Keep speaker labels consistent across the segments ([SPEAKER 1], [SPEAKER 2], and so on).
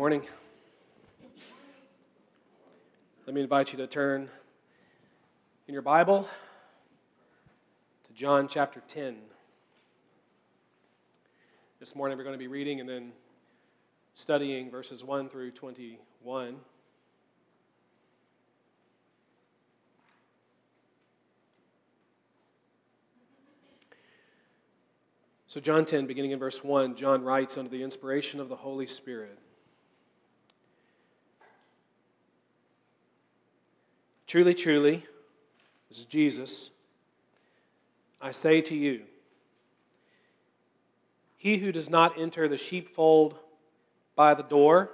[SPEAKER 1] Morning. Let me invite you to turn in your Bible to John chapter 10. This morning we're going to be reading and then studying verses 1 through 21. So, John 10, beginning in verse 1, John writes under the inspiration of the Holy Spirit Truly, truly, this is Jesus, I say to you, he who does not enter the sheepfold by the door,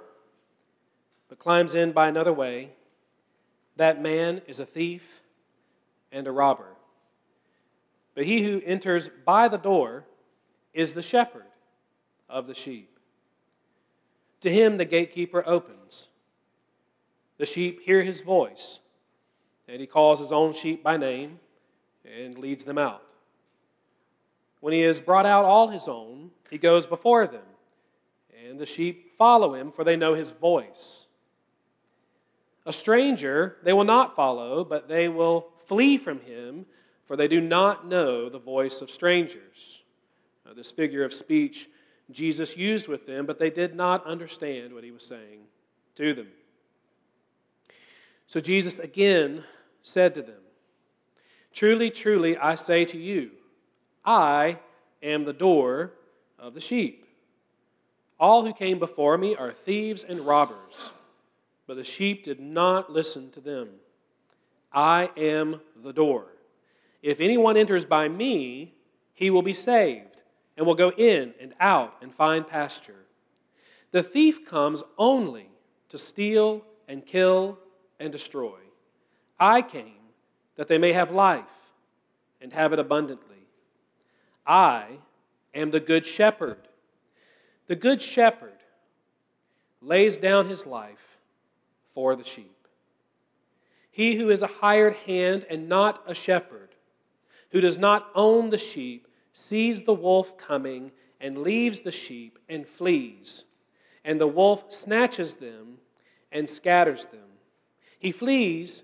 [SPEAKER 1] but climbs in by another way, that man is a thief and a robber. But he who enters by the door is the shepherd of the sheep. To him the gatekeeper opens. The sheep hear his voice and he calls his own sheep by name and leads them out. When he has brought out all his own, he goes before them, and the sheep follow him, for they know his voice. A stranger they will not follow, but they will flee from him, for they do not know the voice of strangers. Now, this figure of speech Jesus used with them, but they did not understand what he was saying to them. So Jesus again said to them, Truly, truly, I say to you, I am the door of the sheep. All who came before me are thieves and robbers, but the sheep did not listen to them. I am the door. If anyone enters by me, he will be saved, and will go in and out and find pasture. The thief comes only to steal and kill and destroy. I came that they may have life and have it abundantly. I am the good shepherd. The good shepherd lays down his life for the sheep. He who is a hired hand and not a shepherd, who does not own the sheep, sees the wolf coming and leaves the sheep and flees. And the wolf snatches them and scatters them. He flees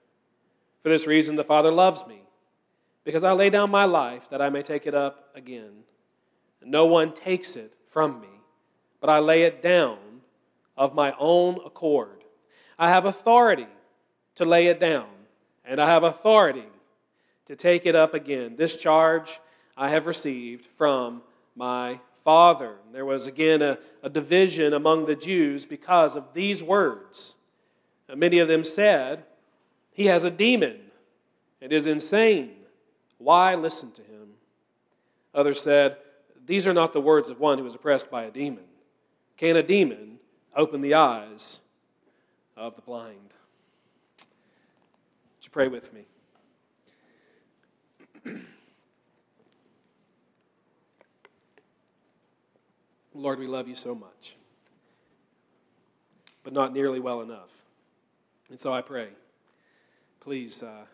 [SPEAKER 1] For this reason, the Father loves me, because I lay down my life that I may take it up again. No one takes it from me, but I lay it down of my own accord. I have authority to lay it down, and I have authority to take it up again. This charge I have received from my Father. There was again a, a division among the Jews because of these words. Many of them said, he has a demon and is insane. Why listen to him? Others said, These are not the words of one who is oppressed by a demon. Can a demon open the eyes of the blind? Would you pray with me? Lord, we love you so much, but not nearly well enough. And so I pray please uh,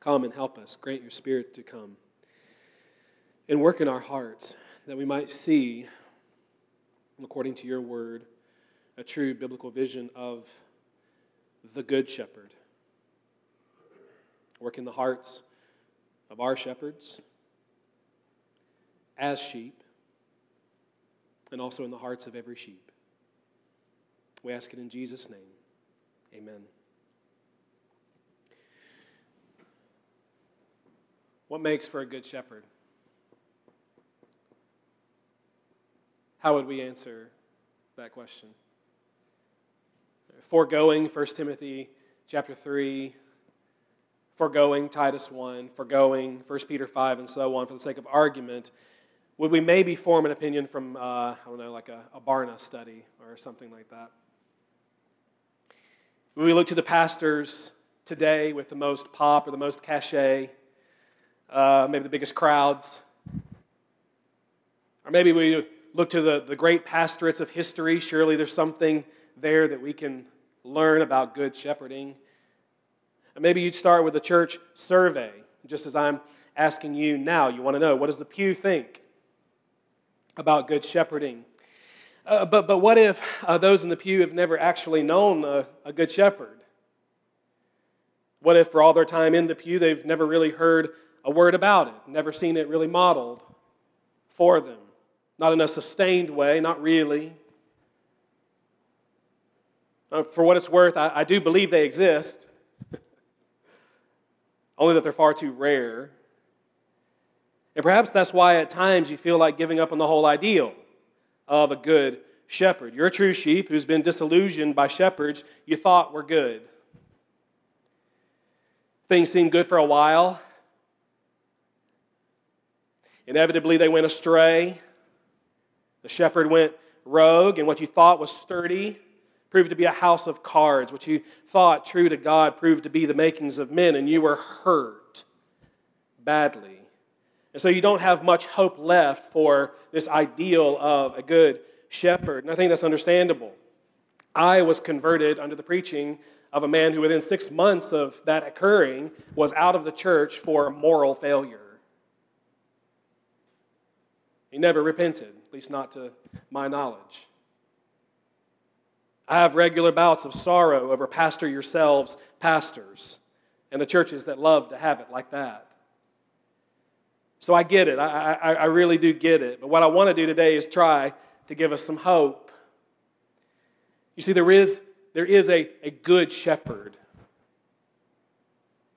[SPEAKER 1] come and help us. Grant your spirit to come and work in our hearts that we might see, according to your word, a true biblical vision of the Good Shepherd. Work in the hearts of our shepherds as sheep, and also in the hearts of every sheep. We ask it in Jesus' name. Amen. What makes for a good shepherd? How would we answer that question? Foregoing 1 Timothy chapter 3, foregoing Titus 1, foregoing 1 Peter 5, and so on for the sake of argument, would we maybe form an opinion from, uh, I don't know, like a, a Barna study or something like that? Would we look to the pastors today with the most pop or the most cachet, uh, maybe the biggest crowds? Or maybe we look to the, the great pastorates of history. Surely there's something there that we can learn about good shepherding. And maybe you'd start with a church survey, just as I'm asking you now. You want to know what does the pew think about good shepherding? Uh, but, but what if uh, those in the pew have never actually known a, a good shepherd? What if, for all their time in the pew, they've never really heard a word about it, never seen it really modeled for them? Not in a sustained way, not really. Uh, for what it's worth, I, I do believe they exist, only that they're far too rare. And perhaps that's why at times you feel like giving up on the whole ideal of a good shepherd. You're a true sheep who's been disillusioned by shepherds you thought were good. Things seemed good for a while. Inevitably, they went astray. The shepherd went rogue, and what you thought was sturdy proved to be a house of cards. What you thought true to God proved to be the makings of men, and you were hurt badly. And so you don't have much hope left for this ideal of a good shepherd. And I think that's understandable. I was converted under the preaching of a man who, within six months of that occurring, was out of the church for moral failure. He never repented at least not to my knowledge. I have regular bouts of sorrow over pastor yourselves, pastors, and the churches that love to have it like that. So I get it. I, I, I really do get it. But what I want to do today is try to give us some hope. You see, there is, there is a, a good shepherd.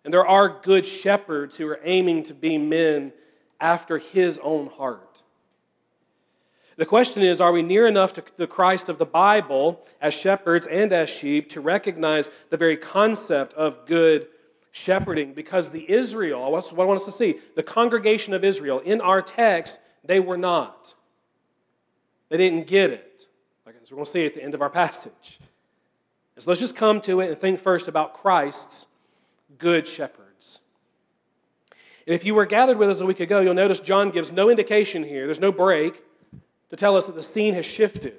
[SPEAKER 1] And there are good shepherds who are aiming to be men after his own heart. The question is are we near enough to the Christ of the Bible as shepherds and as sheep to recognize the very concept of good shepherding? Because the Israel, what I want us to see, the congregation of Israel, in our text, they were not. They didn't get it. As we're going to see at the end of our passage. So let's just come to it and think first about Christ's good shepherds. And if you were gathered with us a week ago, you'll notice John gives no indication here. There's no break to tell us that the scene has shifted.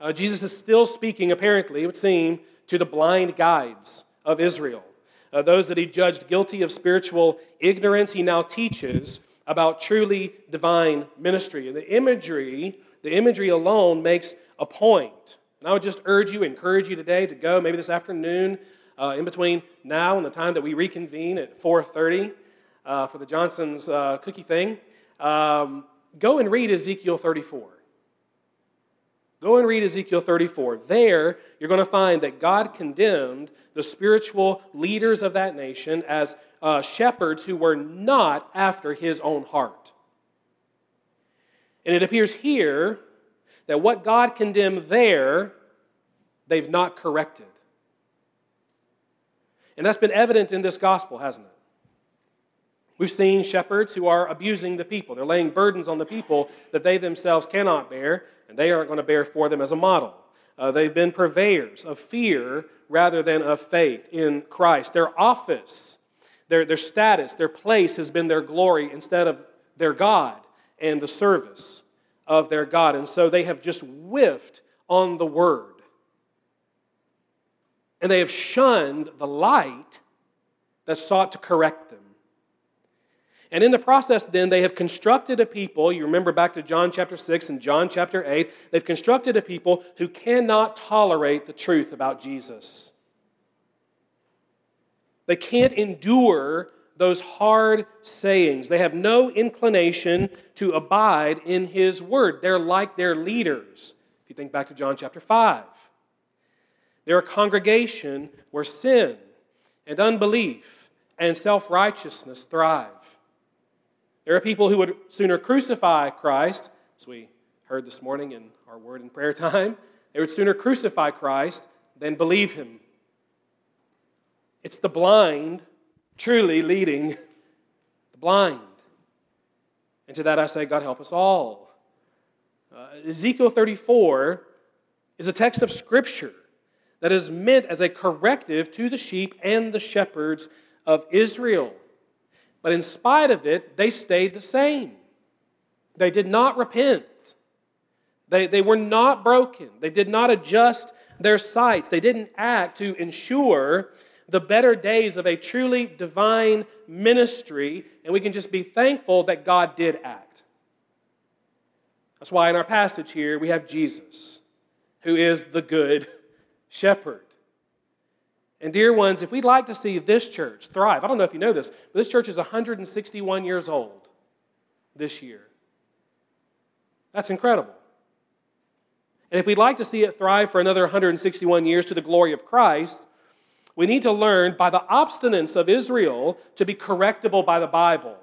[SPEAKER 1] Uh, Jesus is still speaking, apparently, it would seem, to the blind guides of Israel. Uh, those that he judged guilty of spiritual ignorance, he now teaches about truly divine ministry. And the imagery, the imagery alone makes a point. And I would just urge you, encourage you today to go, maybe this afternoon, uh, in between now and the time that we reconvene at 4.30 uh, for the Johnson's uh, cookie thing. Um, Go and read Ezekiel 34. Go and read Ezekiel 34. There, you're going to find that God condemned the spiritual leaders of that nation as uh, shepherds who were not after his own heart. And it appears here that what God condemned there, they've not corrected. And that's been evident in this gospel, hasn't it? We've seen shepherds who are abusing the people. They're laying burdens on the people that they themselves cannot bear, and they aren't going to bear for them as a model. Uh, they've been purveyors of fear rather than of faith in Christ. Their office, their, their status, their place has been their glory instead of their God and the service of their God. And so they have just whiffed on the word. And they have shunned the light that sought to correct them. And in the process, then, they have constructed a people. You remember back to John chapter 6 and John chapter 8. They've constructed a people who cannot tolerate the truth about Jesus. They can't endure those hard sayings. They have no inclination to abide in His word. They're like their leaders. If you think back to John chapter 5. They're a congregation where sin and unbelief and self righteousness thrive. There are people who would sooner crucify Christ, as we heard this morning in our word and prayer time, they would sooner crucify Christ than believe him. It's the blind truly leading the blind. And to that I say, God help us all. Uh, Ezekiel 34 is a text of Scripture that is meant as a corrective to the sheep and the shepherds of Israel. But in spite of it, they stayed the same. They did not repent. They, they were not broken. They did not adjust their sights. They didn't act to ensure the better days of a truly divine ministry, and we can just be thankful that God did act. That's why in our passage here we have Jesus, who is the good shepherd. And, dear ones, if we'd like to see this church thrive, I don't know if you know this, but this church is 161 years old this year. That's incredible. And if we'd like to see it thrive for another 161 years to the glory of Christ, we need to learn by the obstinance of Israel to be correctable by the Bible,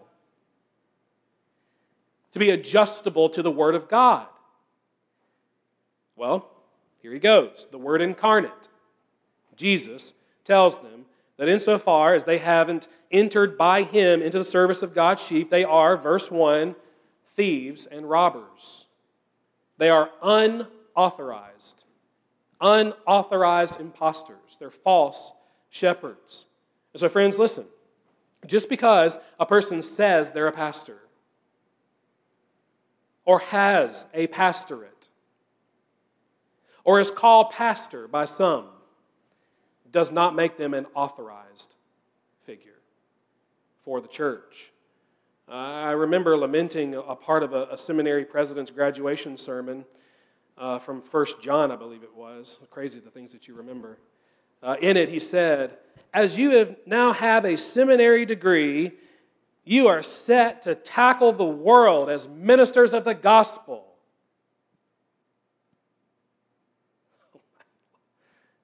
[SPEAKER 1] to be adjustable to the Word of God. Well, here he goes the Word incarnate. Jesus tells them that insofar as they haven't entered by him into the service of God's sheep, they are, verse 1, thieves and robbers. They are unauthorized, unauthorized impostors. They're false shepherds. And so, friends, listen. Just because a person says they're a pastor or has a pastorate or is called pastor by some does not make them an authorized figure for the church. I remember lamenting a part of a, a seminary president's graduation sermon uh, from First John, I believe it was. Crazy the things that you remember. Uh, in it, he said, As you have now have a seminary degree, you are set to tackle the world as ministers of the gospel.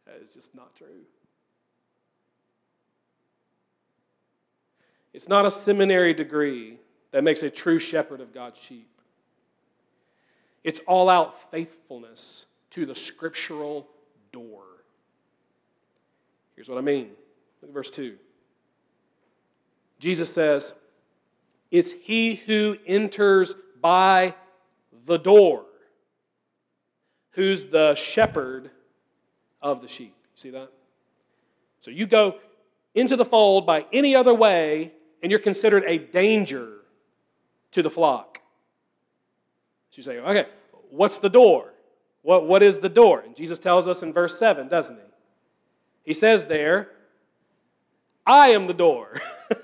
[SPEAKER 1] that is just not true. It's not a seminary degree that makes a true shepherd of God's sheep. It's all out faithfulness to the scriptural door. Here's what I mean. Look at verse 2. Jesus says, It's he who enters by the door who's the shepherd of the sheep. See that? So you go into the fold by any other way, and you're considered a danger to the flock. So you say, okay, what's the door? What, what is the door? And Jesus tells us in verse 7, doesn't he? He says there, I am the door.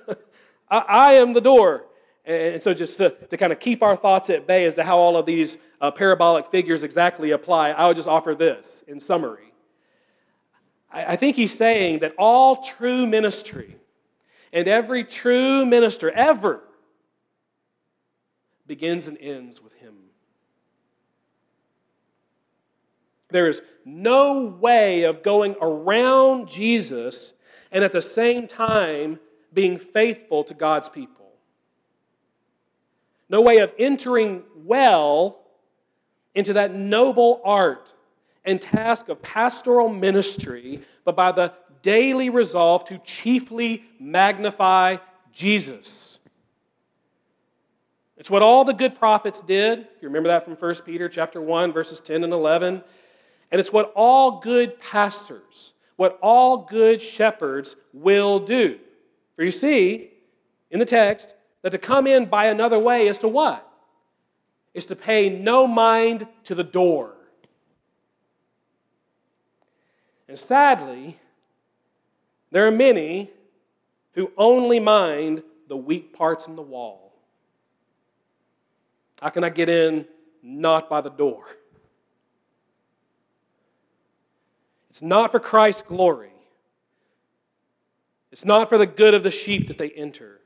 [SPEAKER 1] I, I, am the door. And so, just to, to kind of keep our thoughts at bay as to how all of these uh, parabolic figures exactly apply, I would just offer this in summary. I, I think he's saying that all true ministry and every true minister ever begins and ends with him. There is no way of going around Jesus and at the same time being faithful to God's people. No way of entering well into that noble art and task of pastoral ministry, but by the daily resolve to chiefly magnify Jesus. It's what all the good prophets did. If you remember that from 1 Peter chapter 1 verses 10 and 11. And it's what all good pastors, what all good shepherds will do. For you see in the text that to come in by another way is to what? Is to pay no mind to the door. And sadly, there are many who only mind the weak parts in the wall. How can I get in? Not by the door. It's not for Christ's glory. It's not for the good of the sheep that they enter.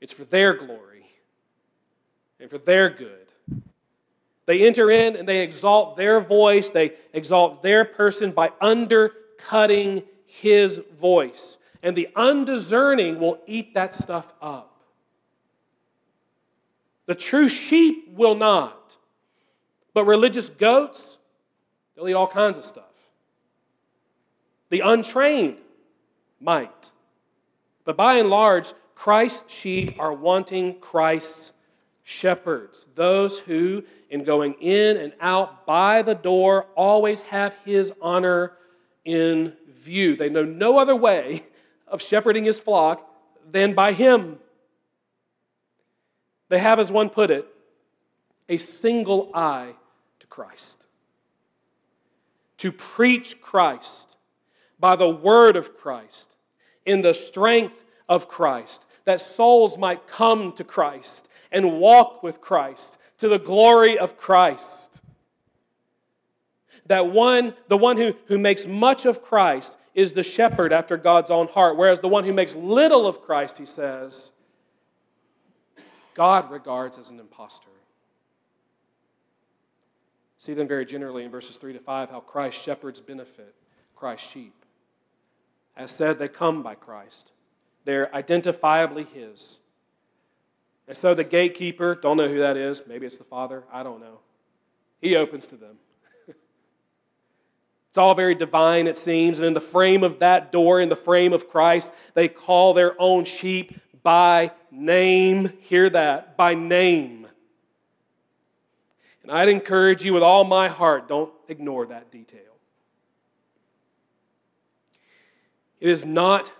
[SPEAKER 1] It's for their glory and for their good. They enter in and they exalt their voice, they exalt their person by under cutting his voice. And the undiscerning will eat that stuff up. The true sheep will not. But religious goats, they'll eat all kinds of stuff. The untrained might. But by and large, Christ's sheep are wanting Christ's shepherds, those who, in going in and out by the door, always have his honor in view. They know no other way of shepherding his flock than by him. They have, as one put it, a single eye to Christ. To preach Christ by the word of Christ, in the strength of Christ, that souls might come to Christ and walk with Christ to the glory of Christ. That one, the one who, who makes much of Christ, is the shepherd after God's own heart, whereas the one who makes little of Christ, he says, God regards as an impostor. See then very generally in verses 3 to 5 how Christ's shepherds benefit Christ's sheep. As said, they come by Christ. They're identifiably His. And so the gatekeeper, don't know who that is, maybe it's the Father, I don't know. He opens to them. It's all very divine, it seems. And in the frame of that door, in the frame of Christ, they call their own sheep by name. Hear that, by name. And I'd encourage you with all my heart, don't ignore that detail. It is not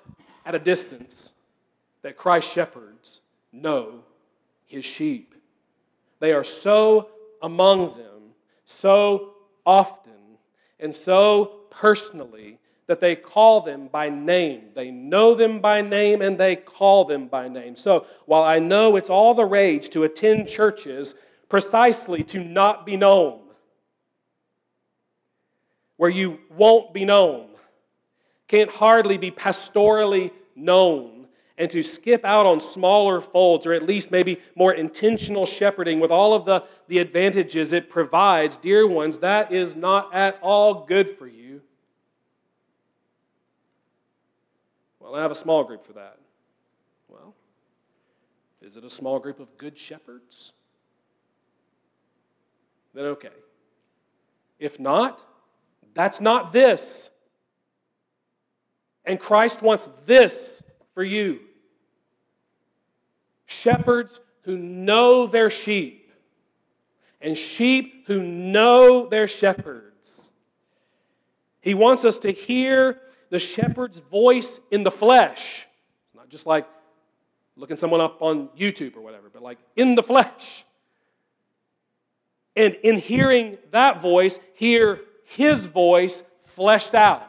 [SPEAKER 1] at a distance that Christ's shepherds know his sheep. They are so among them, so often, and so personally that they call them by name. They know them by name and they call them by name. So while I know it's all the rage to attend churches precisely to not be known, where you won't be known, can't hardly be pastorally known and to skip out on smaller folds or at least maybe more intentional shepherding with all of the, the advantages it provides, dear ones, that is not at all good for you. Well, I have a small group for that. Well, is it a small group of good shepherds? Then okay. If not, that's not this. And Christ wants this for you shepherds who know their sheep, and sheep who know their shepherds. He wants us to hear the shepherd's voice in the flesh, not just like looking someone up on YouTube or whatever, but like in the flesh. And in hearing that voice, hear his voice fleshed out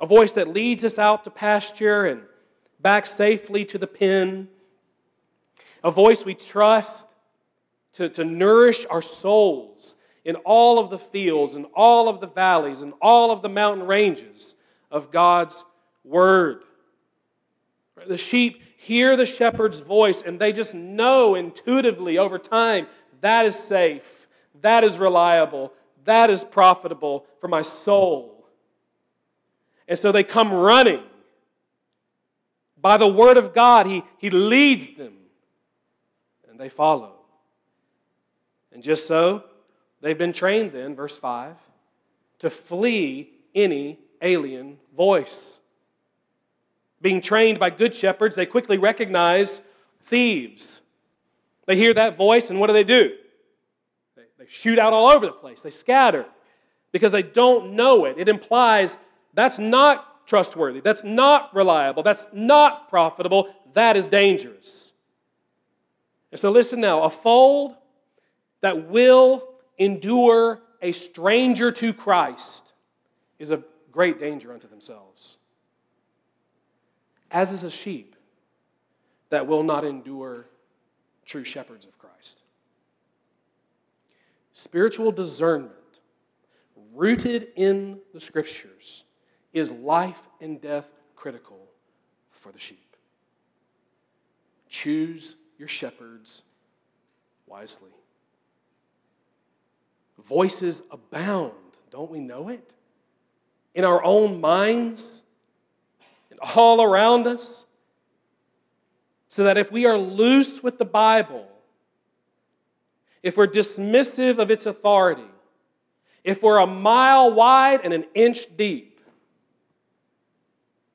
[SPEAKER 1] a voice that leads us out to pasture and back safely to the pen, a voice we trust to, to nourish our souls in all of the fields and all of the valleys and all of the mountain ranges of God's Word. The sheep hear the shepherd's voice and they just know intuitively over time that is safe, that is reliable, that is profitable for my soul. And so they come running. By the word of God, he, he leads them, and they follow. And just so, they've been trained then, verse 5, to flee any alien voice. Being trained by good shepherds, they quickly recognize thieves. They hear that voice, and what do they do? They, they shoot out all over the place, they scatter because they don't know it. It implies that's not trustworthy. That's not reliable. That's not profitable. That is dangerous. And so, listen now a fold that will endure a stranger to Christ is a great danger unto themselves, as is a sheep that will not endure true shepherds of Christ. Spiritual discernment, rooted in the scriptures, is life and death critical for the sheep. Choose your shepherds wisely. Voices abound, don't we know it? in our own minds and all around us, so that if we are loose with the Bible, if we're dismissive of its authority, if we're a mile wide and an inch deep,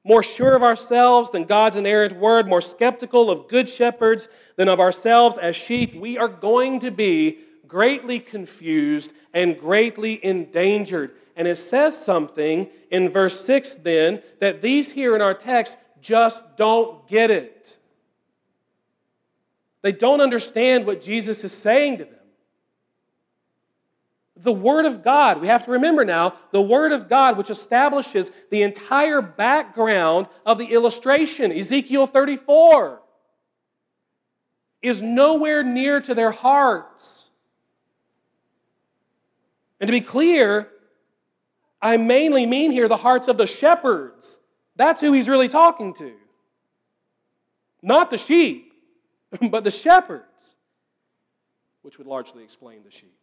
[SPEAKER 1] more sure of ourselves than God's inerrant word, more skeptical of good shepherds than of ourselves as sheep, we are going to be greatly confused and greatly endangered. And it says something in verse 6 then that these here in our text just don't get it. They don't understand what Jesus is saying to them. The Word of God, we have to remember now, the Word of God, which establishes the entire background of the illustration, Ezekiel 34, is nowhere near to their hearts. And to be clear, I mainly mean here the hearts of the shepherds. That's who he's really talking to. Not the sheep, but the shepherds, which would largely explain the sheep.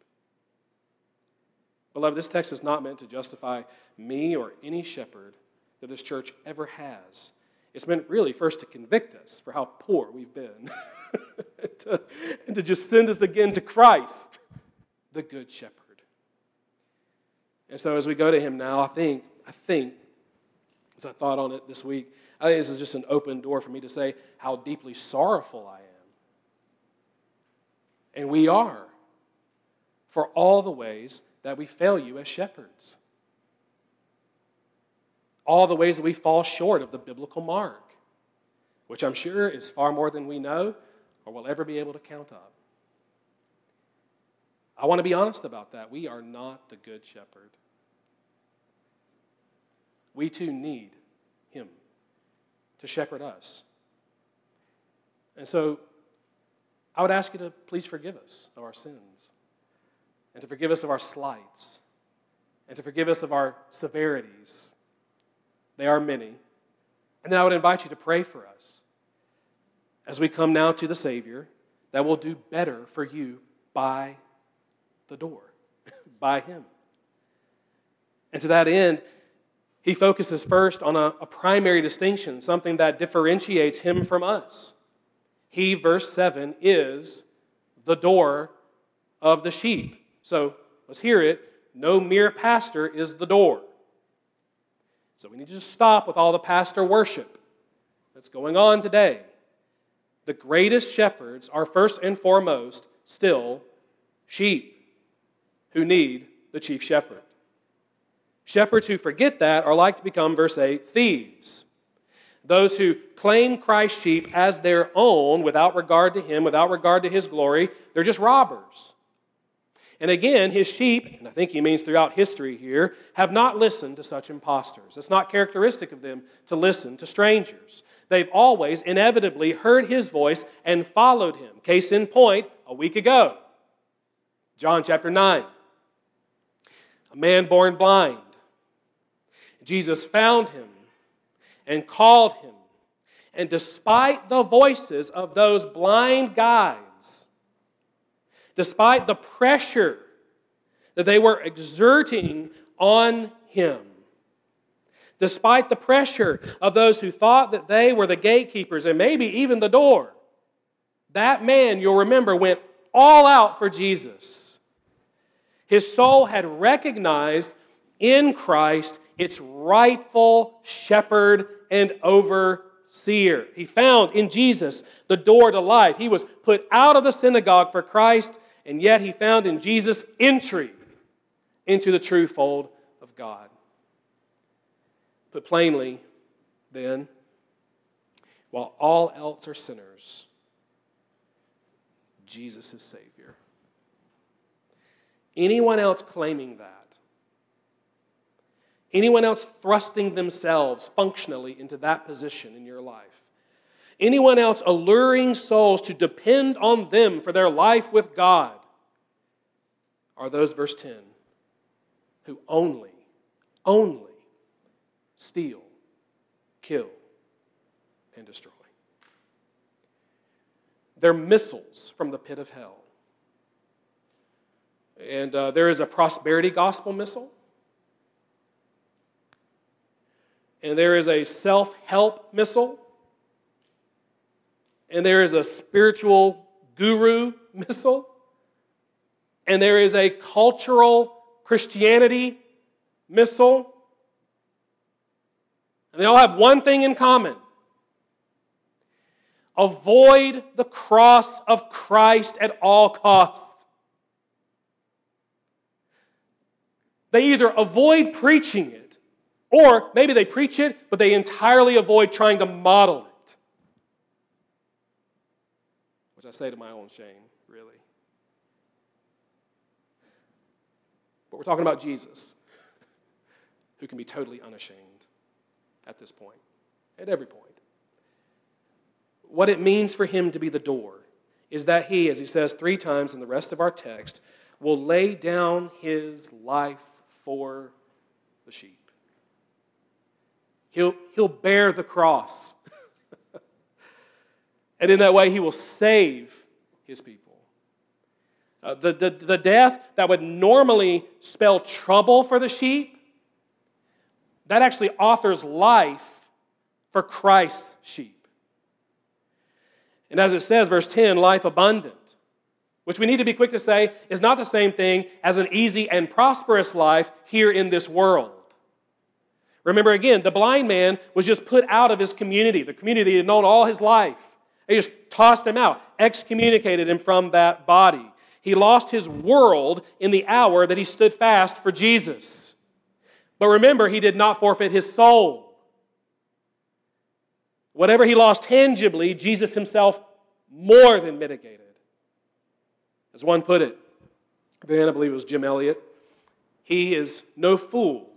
[SPEAKER 1] Beloved, this text is not meant to justify me or any shepherd that this church ever has. It's meant really first to convict us for how poor we've been to, and to just send us again to Christ, the Good Shepherd. And so as we go to him now, I think, I think, as I thought on it this week, I think this is just an open door for me to say how deeply sorrowful I am. And we are for all the ways that we fail you as shepherds. All the ways that we fall short of the biblical mark, which I'm sure is far more than we know or will ever be able to count up. I want to be honest about that. We are not the good shepherd. We too need him to shepherd us. And so I would ask you to please forgive us of our sins and to forgive us of our slights, and to forgive us of our severities. They are many. And then I would invite you to pray for us as we come now to the Savior that will do better for you by the door, by Him. And to that end, he focuses first on a, a, primary distinction, something that differentiates him from us. He, verse 7, is the door of the sheep. So let's hear it. No mere pastor is the door. So we need to just stop with all the pastor worship that's going on today. The greatest shepherds are first and foremost still sheep who need the chief shepherd. Shepherds who forget that are like to become, verse 8, thieves. Those who claim Christ's sheep as their own without regard to him, without regard to his glory, they're just robbers. And again, his sheep, and I think he means throughout history here, have not listened to such impostors. It's not characteristic of them to listen to strangers. They've always inevitably heard his voice and followed him. Case in point, a week ago, John chapter 9. A man born blind. Jesus found him and called him. And despite the voices of those blind guides, despite the pressure that they were exerting on him. Despite the pressure of those who thought that they were the gatekeepers and maybe even the door, that man, you'll remember, went all out for Jesus. His soul had recognized in Christ its rightful shepherd and overseer. He found in Jesus the door to life. He was put out of the synagogue for Christ and yet he found in Jesus entry into the true fold of God. Put plainly, then, while all else are sinners, Jesus is Savior. Anyone else claiming that, anyone else thrusting themselves functionally into that position in your life, anyone else alluring souls to depend on them for their life with God are those, verse 10, who only, only steal, kill, and destroy. They're missiles from the pit of hell. And uh, there is a prosperity gospel missile. and there is a self help missile, and there is a spiritual guru missile, and there is a cultural Christianity missile. And they all have one thing in common avoid the cross of Christ at all costs. They either avoid preaching it, or maybe they preach it, but they entirely avoid trying to model it. Which I say to my own shame, really. But we're talking about Jesus, who can be totally unashamed at this point, at every point. What it means for him to be the door is that he, as he says three times in the rest of our text, will lay down his life for the sheep. He'll, he'll bear the cross. And in that way, he will save his people. Uh, the, the, the death that would normally spell trouble for the sheep, that actually authors life for Christ's sheep. And as it says, verse 10, life abundant which we need to be quick to say is not the same thing as an easy and prosperous life here in this world. Remember again, the blind man was just put out of his community, the community he had known all his life. They just tossed him out, excommunicated him from that body. He lost his world in the hour that he stood fast for Jesus. But remember, he did not forfeit his soul. Whatever he lost tangibly, Jesus himself more than mitigated. As one put it, then I believe it was Jim Elliot, he is no fool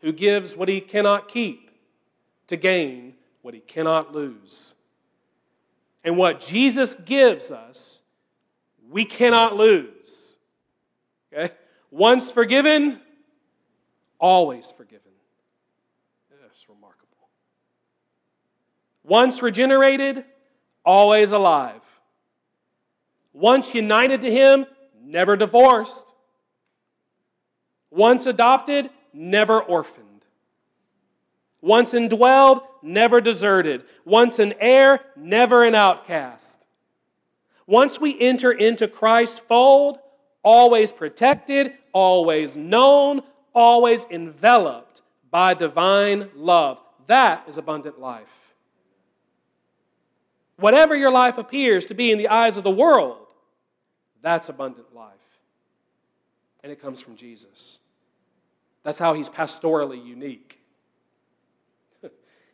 [SPEAKER 1] who gives what he cannot keep to gain what he cannot lose. And what Jesus gives us, we cannot lose. Okay? Once forgiven, always forgiven. That's remarkable. Once regenerated, always alive. Once united to Him, never divorced. Once adopted, never orphaned. Once indwelled, never deserted. Once an heir, never an outcast. Once we enter into Christ's fold, always protected, always known, always enveloped by divine love. That is abundant life. Whatever your life appears to be in the eyes of the world, that's abundant life. And it comes from Jesus. That's how he's pastorally unique.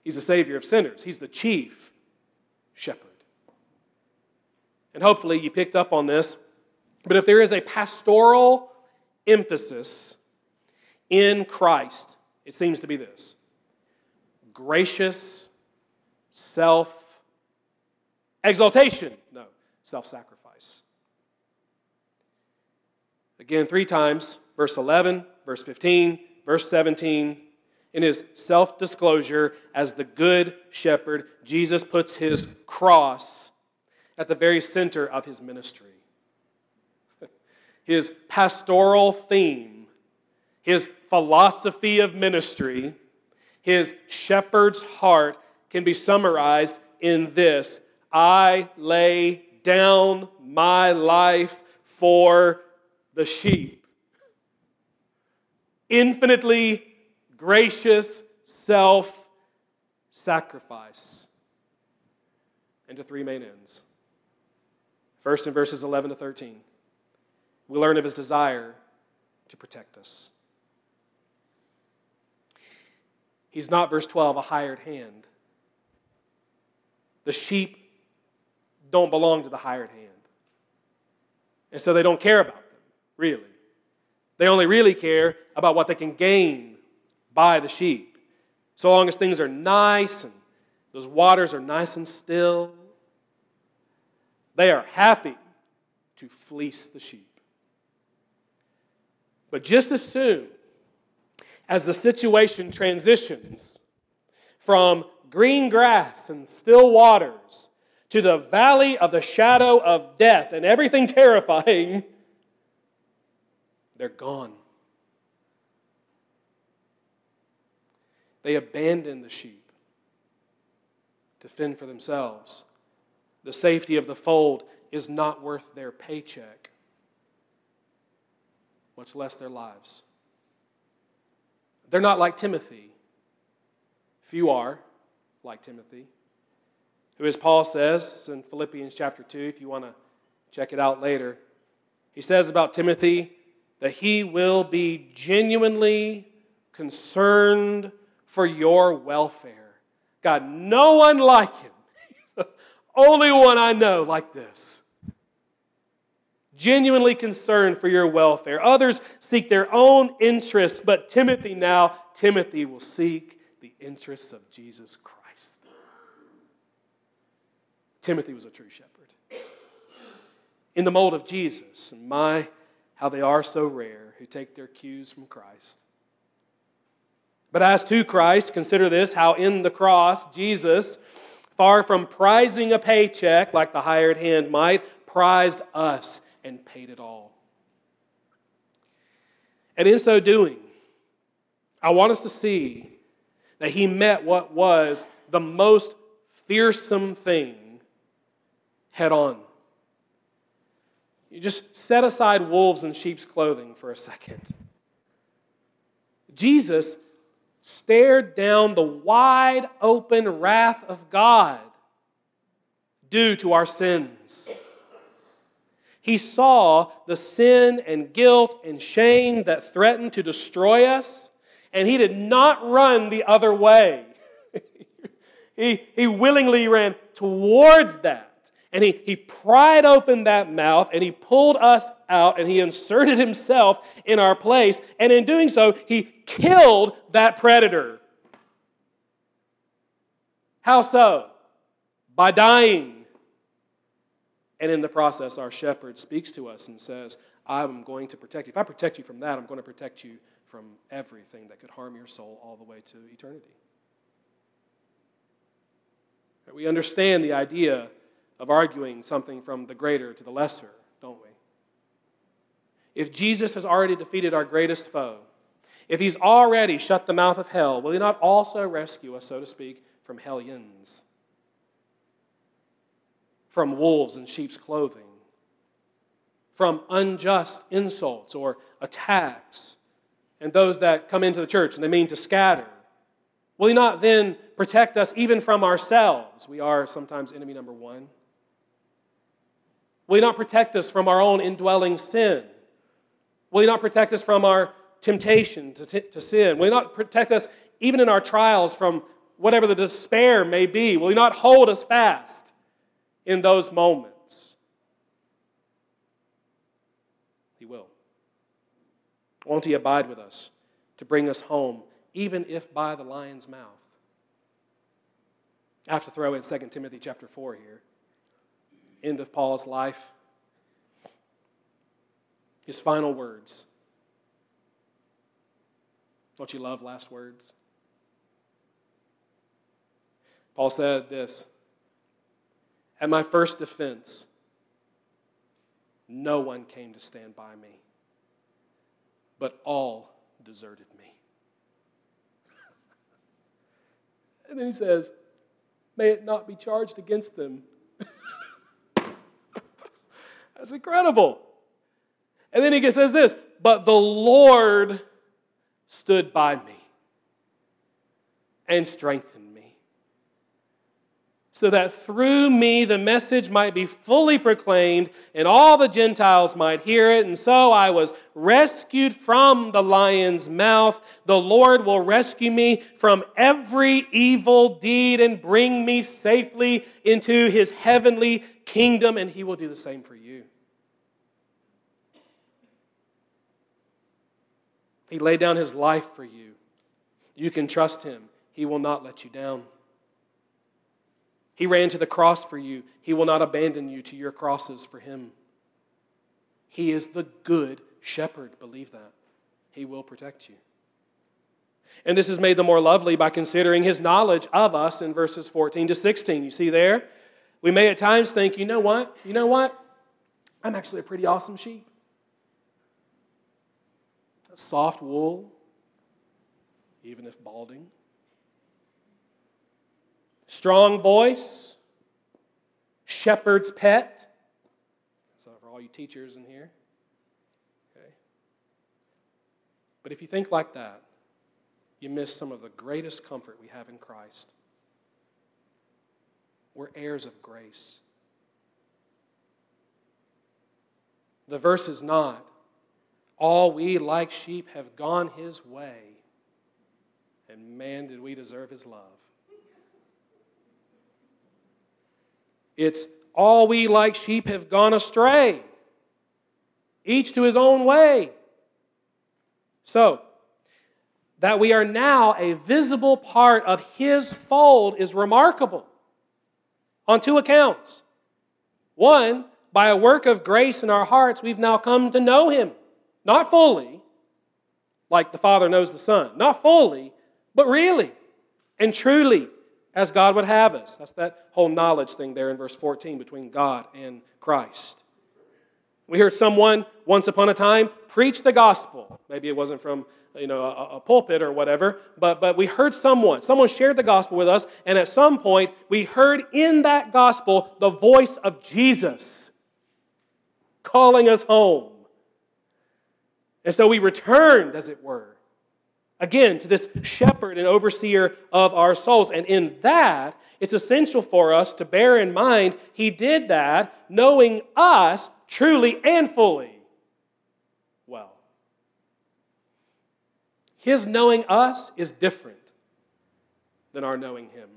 [SPEAKER 1] He's the Savior of sinners, he's the chief shepherd. And hopefully you picked up on this. But if there is a pastoral emphasis in Christ, it seems to be this gracious self exaltation. No, self sacrifice. Again, three times, verse 11, verse 15, verse 17. In his self disclosure as the good shepherd, Jesus puts his cross at the very center of his ministry. His pastoral theme, his philosophy of ministry, his shepherd's heart can be summarized in this I lay down my life for the sheep. Infinitely gracious self sacrifice. And to three main ends. First, in verses 11 to 13, we learn of his desire to protect us. He's not, verse 12, a hired hand. The sheep don't belong to the hired hand. And so they don't care about them, really. They only really care about what they can gain by the sheep. So long as things are nice and those waters are nice and still, they are happy to fleece the sheep. But just as soon as the situation transitions from green grass and still waters to the valley of the shadow of death and everything terrifying, they're gone. They abandon the sheep to fend for themselves. The safety of the fold is not worth their paycheck, much less their lives. They're not like Timothy. Few are like Timothy, who, as Paul says in Philippians chapter 2, if you want to check it out later, he says about Timothy that he will be genuinely concerned for your welfare. God, no one like him. He's the only one I know like this. Genuinely concerned for your welfare. Others seek their own interests, but Timothy now, Timothy will seek the interests of Jesus Christ. Timothy was a true shepherd. In the mold of Jesus, and my, how they are so rare who take their cues from Christ. But as to Christ, consider this how in the cross, Jesus, far from prizing a paycheck like the hired hand might, prized us and paid it all. And in so doing, I want us to see that he met what was the most fearsome thing head on. You just set aside wolves in sheep's clothing for a second. Jesus stared down the wide open wrath of God due to our sins. He saw the sin and guilt and shame that threatened to destroy us, and he did not run the other way. he, he willingly ran towards that. And he, he pried open that mouth and he pulled us out and he inserted himself in our place. And in doing so, he killed that predator. How so? By dying. And in the process, our shepherd speaks to us and says, I'm going to protect you. If I protect you from that, I'm going to protect you from everything that could harm your soul all the way to eternity. We understand the idea of arguing something from the greater to the lesser, don't we? If Jesus has already defeated our greatest foe, if he's already shut the mouth of hell, will he not also rescue us, so to speak, from hellions? From wolves in sheep's clothing? From unjust insults or attacks? And those that come into the church and they mean to scatter? Will he not then protect us even from ourselves? We are sometimes enemy number one. Will He not protect us from our own indwelling sin? Will He not protect us from our temptation to, t- to sin? Will He not protect us even in our trials from whatever the despair may be? Will He not hold us fast in those moments? He will. Won't He abide with us to bring us home, even if by the lion's mouth? I have to throw in 2 Timothy chapter 4 here end of Paul's life, his final words. Don't you love last words? Paul said this At my first defense, no one came to stand by me, but all deserted me. and then he says, May it not be charged against them that's incredible. And then he says this, but the Lord stood by me and strengthened me, so that through me the message might be fully proclaimed and all the Gentiles might hear it. And so I was rescued from the lion's mouth. The Lord will rescue me from every evil deed and bring me safely into his heavenly kingdom, and he will do the same for you. He laid down his life for you. You can trust him, he will not let you down. He ran to the cross for you. He will not abandon you to your crosses for him. He is the good shepherd. Believe that. He will protect you. And this is made the more lovely by considering his knowledge of us in verses 14 to 16. You see there? We may at times think, you know what? You know what? I'm actually a pretty awesome sheep soft wool, even if balding. strong voice, shepherd's pet. So, for all you teachers in here. Okay. But if you think like that, you miss some of the greatest comfort we have in Christ. We're heirs of grace. The verse is not, all we like sheep have gone his way, and man, did we deserve his love. It's all we like sheep have gone astray, each to his own way. So, that we are now a visible part of his fold is remarkable on two accounts. One, by a work of grace in our hearts, we've now come to know him. Not fully, like the Father knows the Son. Not fully, but really and truly as God would have us. That's that whole knowledge thing there in verse 14 between God and Christ. We heard someone once upon a time preach the gospel. Maybe it wasn't from you know, a, a, pulpit or whatever, but, but we heard someone. Someone shared the gospel with us, and at some point we heard in that gospel the voice of Jesus calling us home. And so we returned, as it were, again to this shepherd and overseer of our souls. And in that, it's essential for us to bear in mind he did that knowing us truly and fully well. His knowing us is different than our knowing him.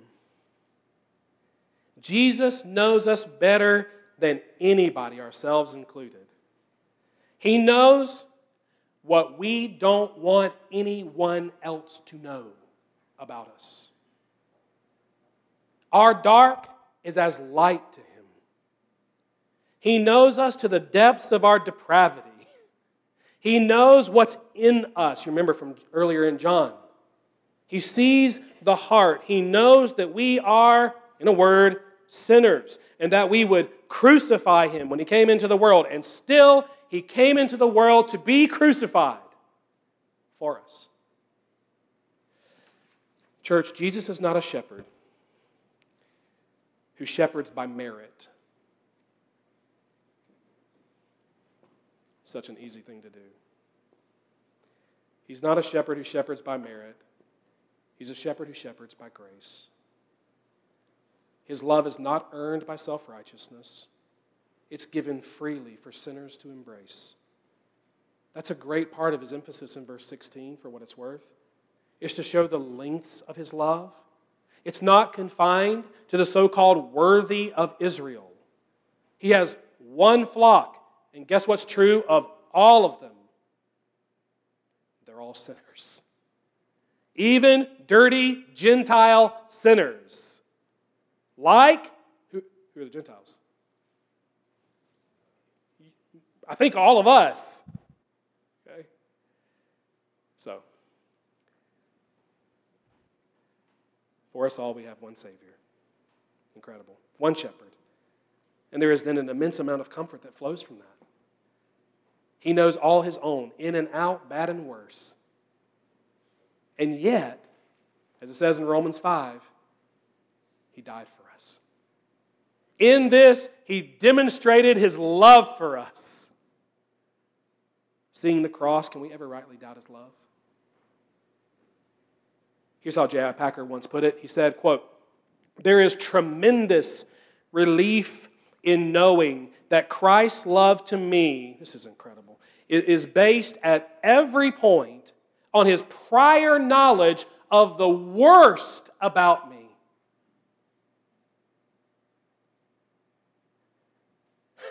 [SPEAKER 1] Jesus knows us better than anybody, ourselves included. He knows what we don't want anyone else to know about us. Our dark is as light to him. He knows us to the depths of our depravity. He knows what's in us. You remember from earlier in John. He sees the heart. He knows that we are, in a word, sinners, and that we would crucify him when he came into the world. And still, he came into the world to be crucified for us. Church, Jesus is not a shepherd who shepherds by merit. Such an easy thing to do. He's not a shepherd who shepherds by merit. He's a shepherd who shepherds by grace. His love is not earned by self righteousness, it's given freely for sinners to embrace. That's a great part of his emphasis in verse 16, for what it's worth, is to show the lengths of his love. It's not confined to the so called worthy of Israel. He has one flock, and guess what's true of all of them? They're all sinners. Even dirty Gentile sinners. Like, who, who are the Gentiles? I think all of us. Okay? So, for us all, we have one Savior. Incredible. One shepherd. And there is then an immense amount of comfort that flows from that. He knows all his own, in and out, bad and worse. And yet, as it says in Romans 5, he died for us. In this, he demonstrated his love for us. Seeing the cross, can we ever rightly doubt his love? Here's how J.I. Packer once put it. He said, quote, There is tremendous relief in knowing that Christ's love to me, this is incredible, is based at every point on his prior knowledge of the worst about me.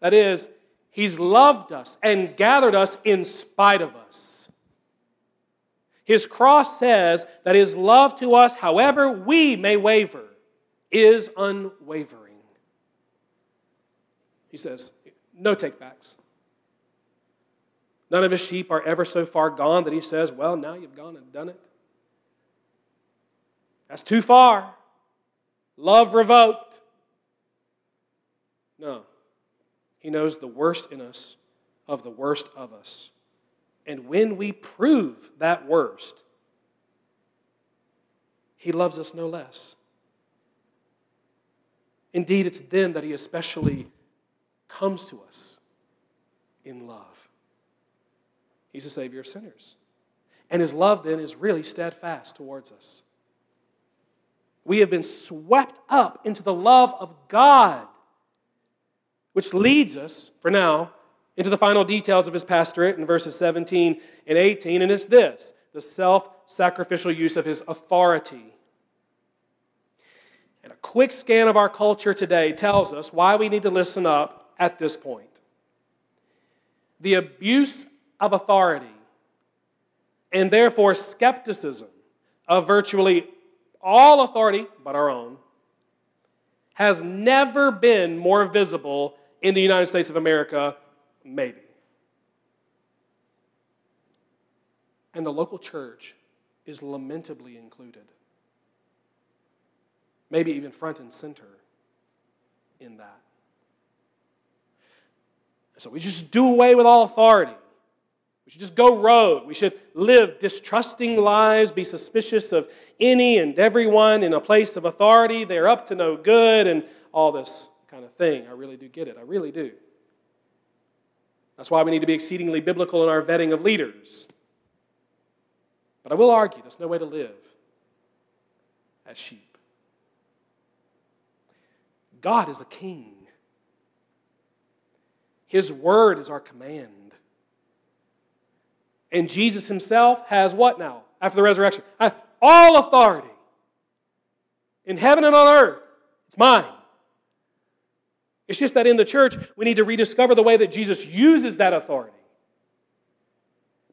[SPEAKER 1] That is, He's loved us and gathered us in spite of us. His cross says that his love to us, however we may waver, is unwavering. He says, no takebacks. None of his sheep are ever so far gone that he says, Well, now you've gone and done it. That's too far. Love revoked. No. He knows the worst in us of the worst of us. And when we prove that worst, He loves us no less. Indeed, it's then that he especially comes to us in love. He's the Savior of sinners. And his love then is really steadfast towards us. We have been swept up into the love of God, which leads us, for now, into the final details of his pastorate in verses 17 and 18, and it's this the self sacrificial use of his authority. And a quick scan of our culture today tells us why we need to listen up at this point. The abuse of authority and therefore skepticism of virtually all authority but our own has never been more visible in the United States of America Maybe. And the local church is lamentably included. Maybe even front and center in that. So we just do away with all authority. We should just go rogue. We should live distrusting lives, be suspicious of any and everyone in a place of authority. They're up to no good and all this kind of thing. I really do get it. I really do. That's why we need to be exceedingly biblical in our vetting of leaders. But I will argue there's no way to live as sheep. God is a king, His word is our command. And Jesus Himself has what now? After the resurrection? All authority in heaven and on earth. It's mine. It's just that in the church, we need to rediscover the way that Jesus uses that authority.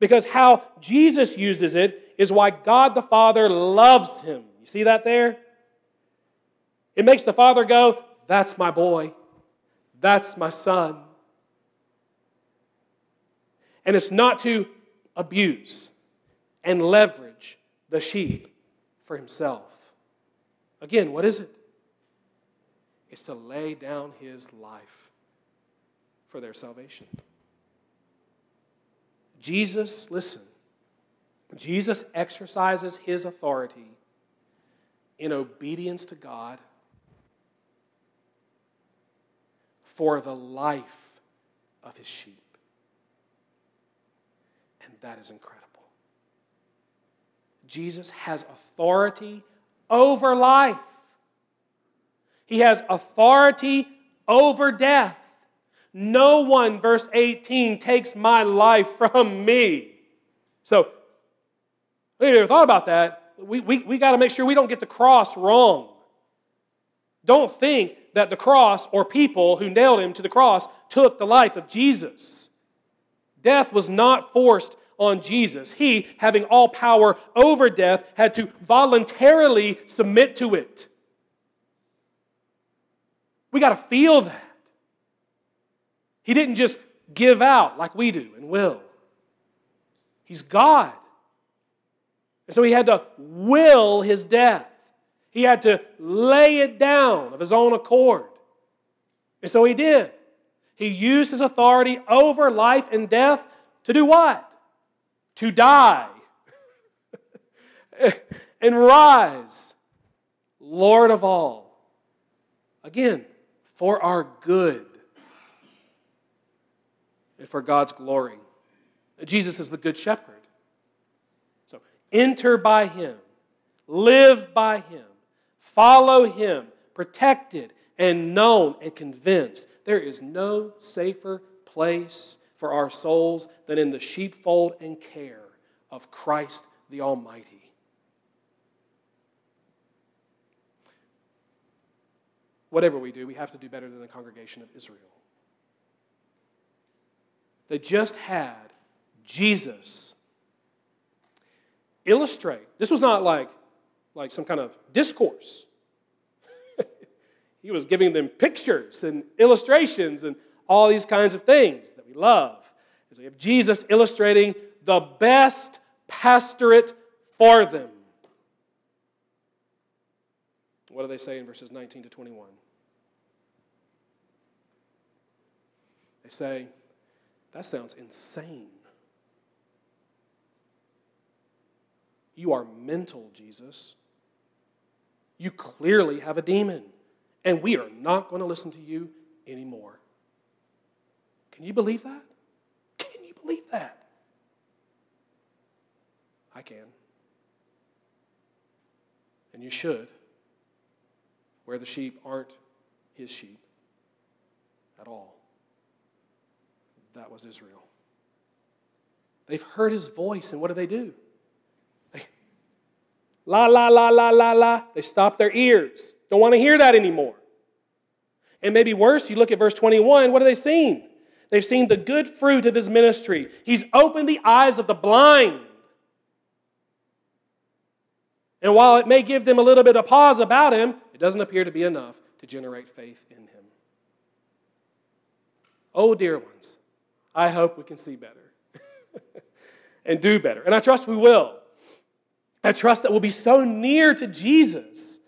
[SPEAKER 1] Because how Jesus uses it is why God the Father loves him. You see that there? It makes the Father go, That's my boy. That's my son. And it's not to abuse and leverage the sheep for himself. Again, what is it? Is to lay down his life for their salvation. Jesus, listen, Jesus exercises his authority in obedience to God for the life of his sheep. And that is incredible. Jesus has authority over life. He has authority over death. No one, verse 18, takes my life from me. So, you ever thought about that, we, we, we got to make sure we don't get the cross wrong. Don't think that the cross or people who nailed him to the cross took the life of Jesus. Death was not forced on Jesus. He, having all power over death, had to voluntarily submit to it. We got to feel that. He didn't just give out like we do and will. He's God. And so he had to will his death. He had to lay it down of his own accord. And so he did. He used his authority over life and death to do what? To die and rise, Lord of all. Again, for our good and for God's glory. Jesus is the Good Shepherd. So enter by Him, live by Him, follow Him, protected and known and convinced. There is no safer place for our souls than in the sheepfold and care of Christ the Almighty. Whatever we do, we have to do better than the congregation of Israel. They just had Jesus illustrate. This was not like, like some kind of discourse. he was giving them pictures and illustrations and all these kinds of things that we love. So we have Jesus illustrating the best pastorate for them. What do they say in verses 19 to 21? They say, That sounds insane. You are mental, Jesus. You clearly have a demon. and we are not going to listen to you anymore. Can you believe that? Can you believe that? I can. And you should, where the sheep aren't his sheep at all. That was Israel. They've heard his voice, and what do they do? They, la, la, la, la, la, la. They stop their ears. Don't want to hear that anymore. And maybe worse, you look at verse 21, what have they seen? They've seen the good fruit of his ministry. He's opened the eyes of the blind. And while it may give them a little bit of pause about him, it doesn't appear to be enough to generate faith in him. Oh, dear ones, I hope we can see better and do better. And I trust we will. I trust that we'll be so near to Jesus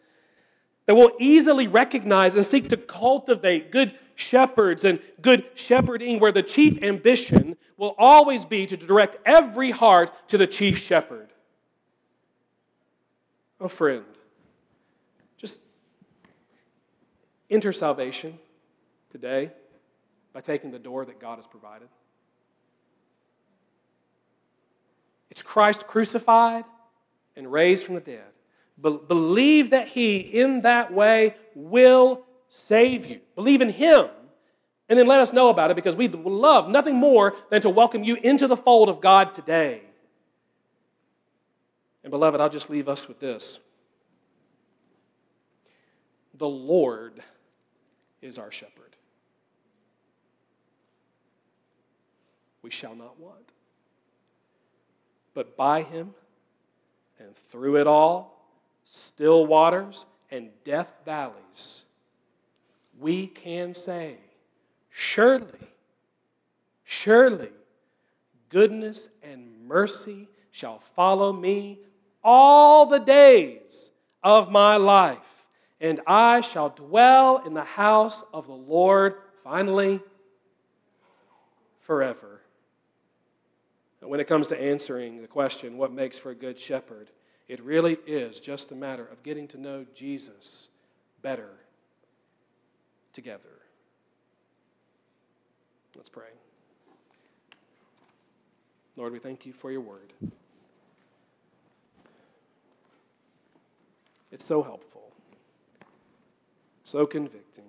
[SPEAKER 1] that we'll easily recognize and seek to cultivate good shepherds and good shepherding, where the chief ambition will always be to direct every heart to the chief shepherd. Oh, friend, just enter salvation today by taking the door that God has provided. It's Christ crucified and raised from the dead. Be- believe that He, in that way, will save you. Believe in Him. And then let us know about it because we love nothing more than to welcome you into the fold of God today. And beloved, I'll just leave us with this The Lord is our shepherd. We shall not want. But by him and through it all, still waters and death valleys, we can say, Surely, surely, goodness and mercy shall follow me all the days of my life, and I shall dwell in the house of the Lord, finally, forever. And when it comes to answering the question, what makes for a good shepherd, it really is just a matter of getting to know Jesus better together. Let's pray. Lord, we thank you for your word. It's so helpful, so convicting,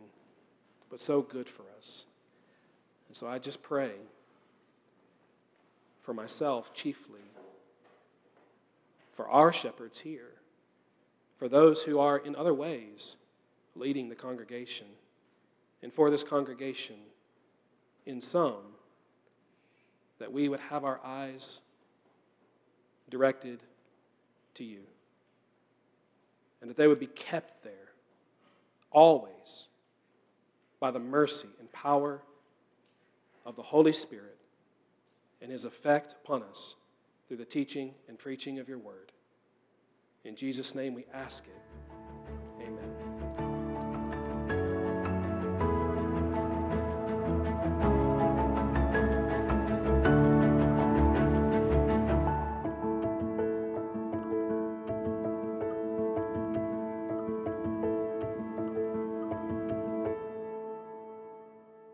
[SPEAKER 1] but so good for us. And so I just pray for myself chiefly, for our shepherds here, for those who are in other ways leading the congregation, and for this congregation in sum, that we would have our eyes directed to you and that they would be kept there always by the mercy and power of the Holy Spirit and his effect upon us through the teaching and preaching of your word. In Jesus' name we ask it.